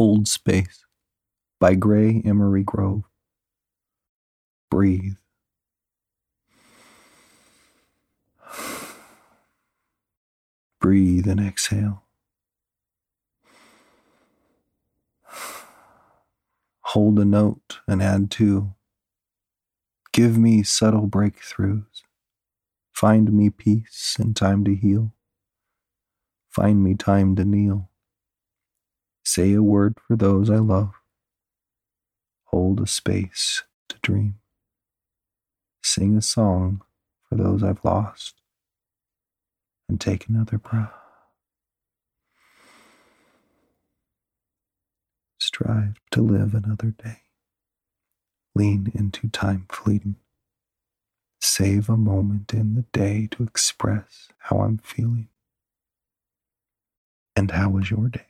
Hold Space by Gray Emery Grove. Breathe. Breathe and exhale. Hold a note and add two. Give me subtle breakthroughs. Find me peace and time to heal. Find me time to kneel. Say a word for those I love. Hold a space to dream. Sing a song for those I've lost. And take another breath. Strive to live another day. Lean into time fleeting. Save a moment in the day to express how I'm feeling. And how was your day?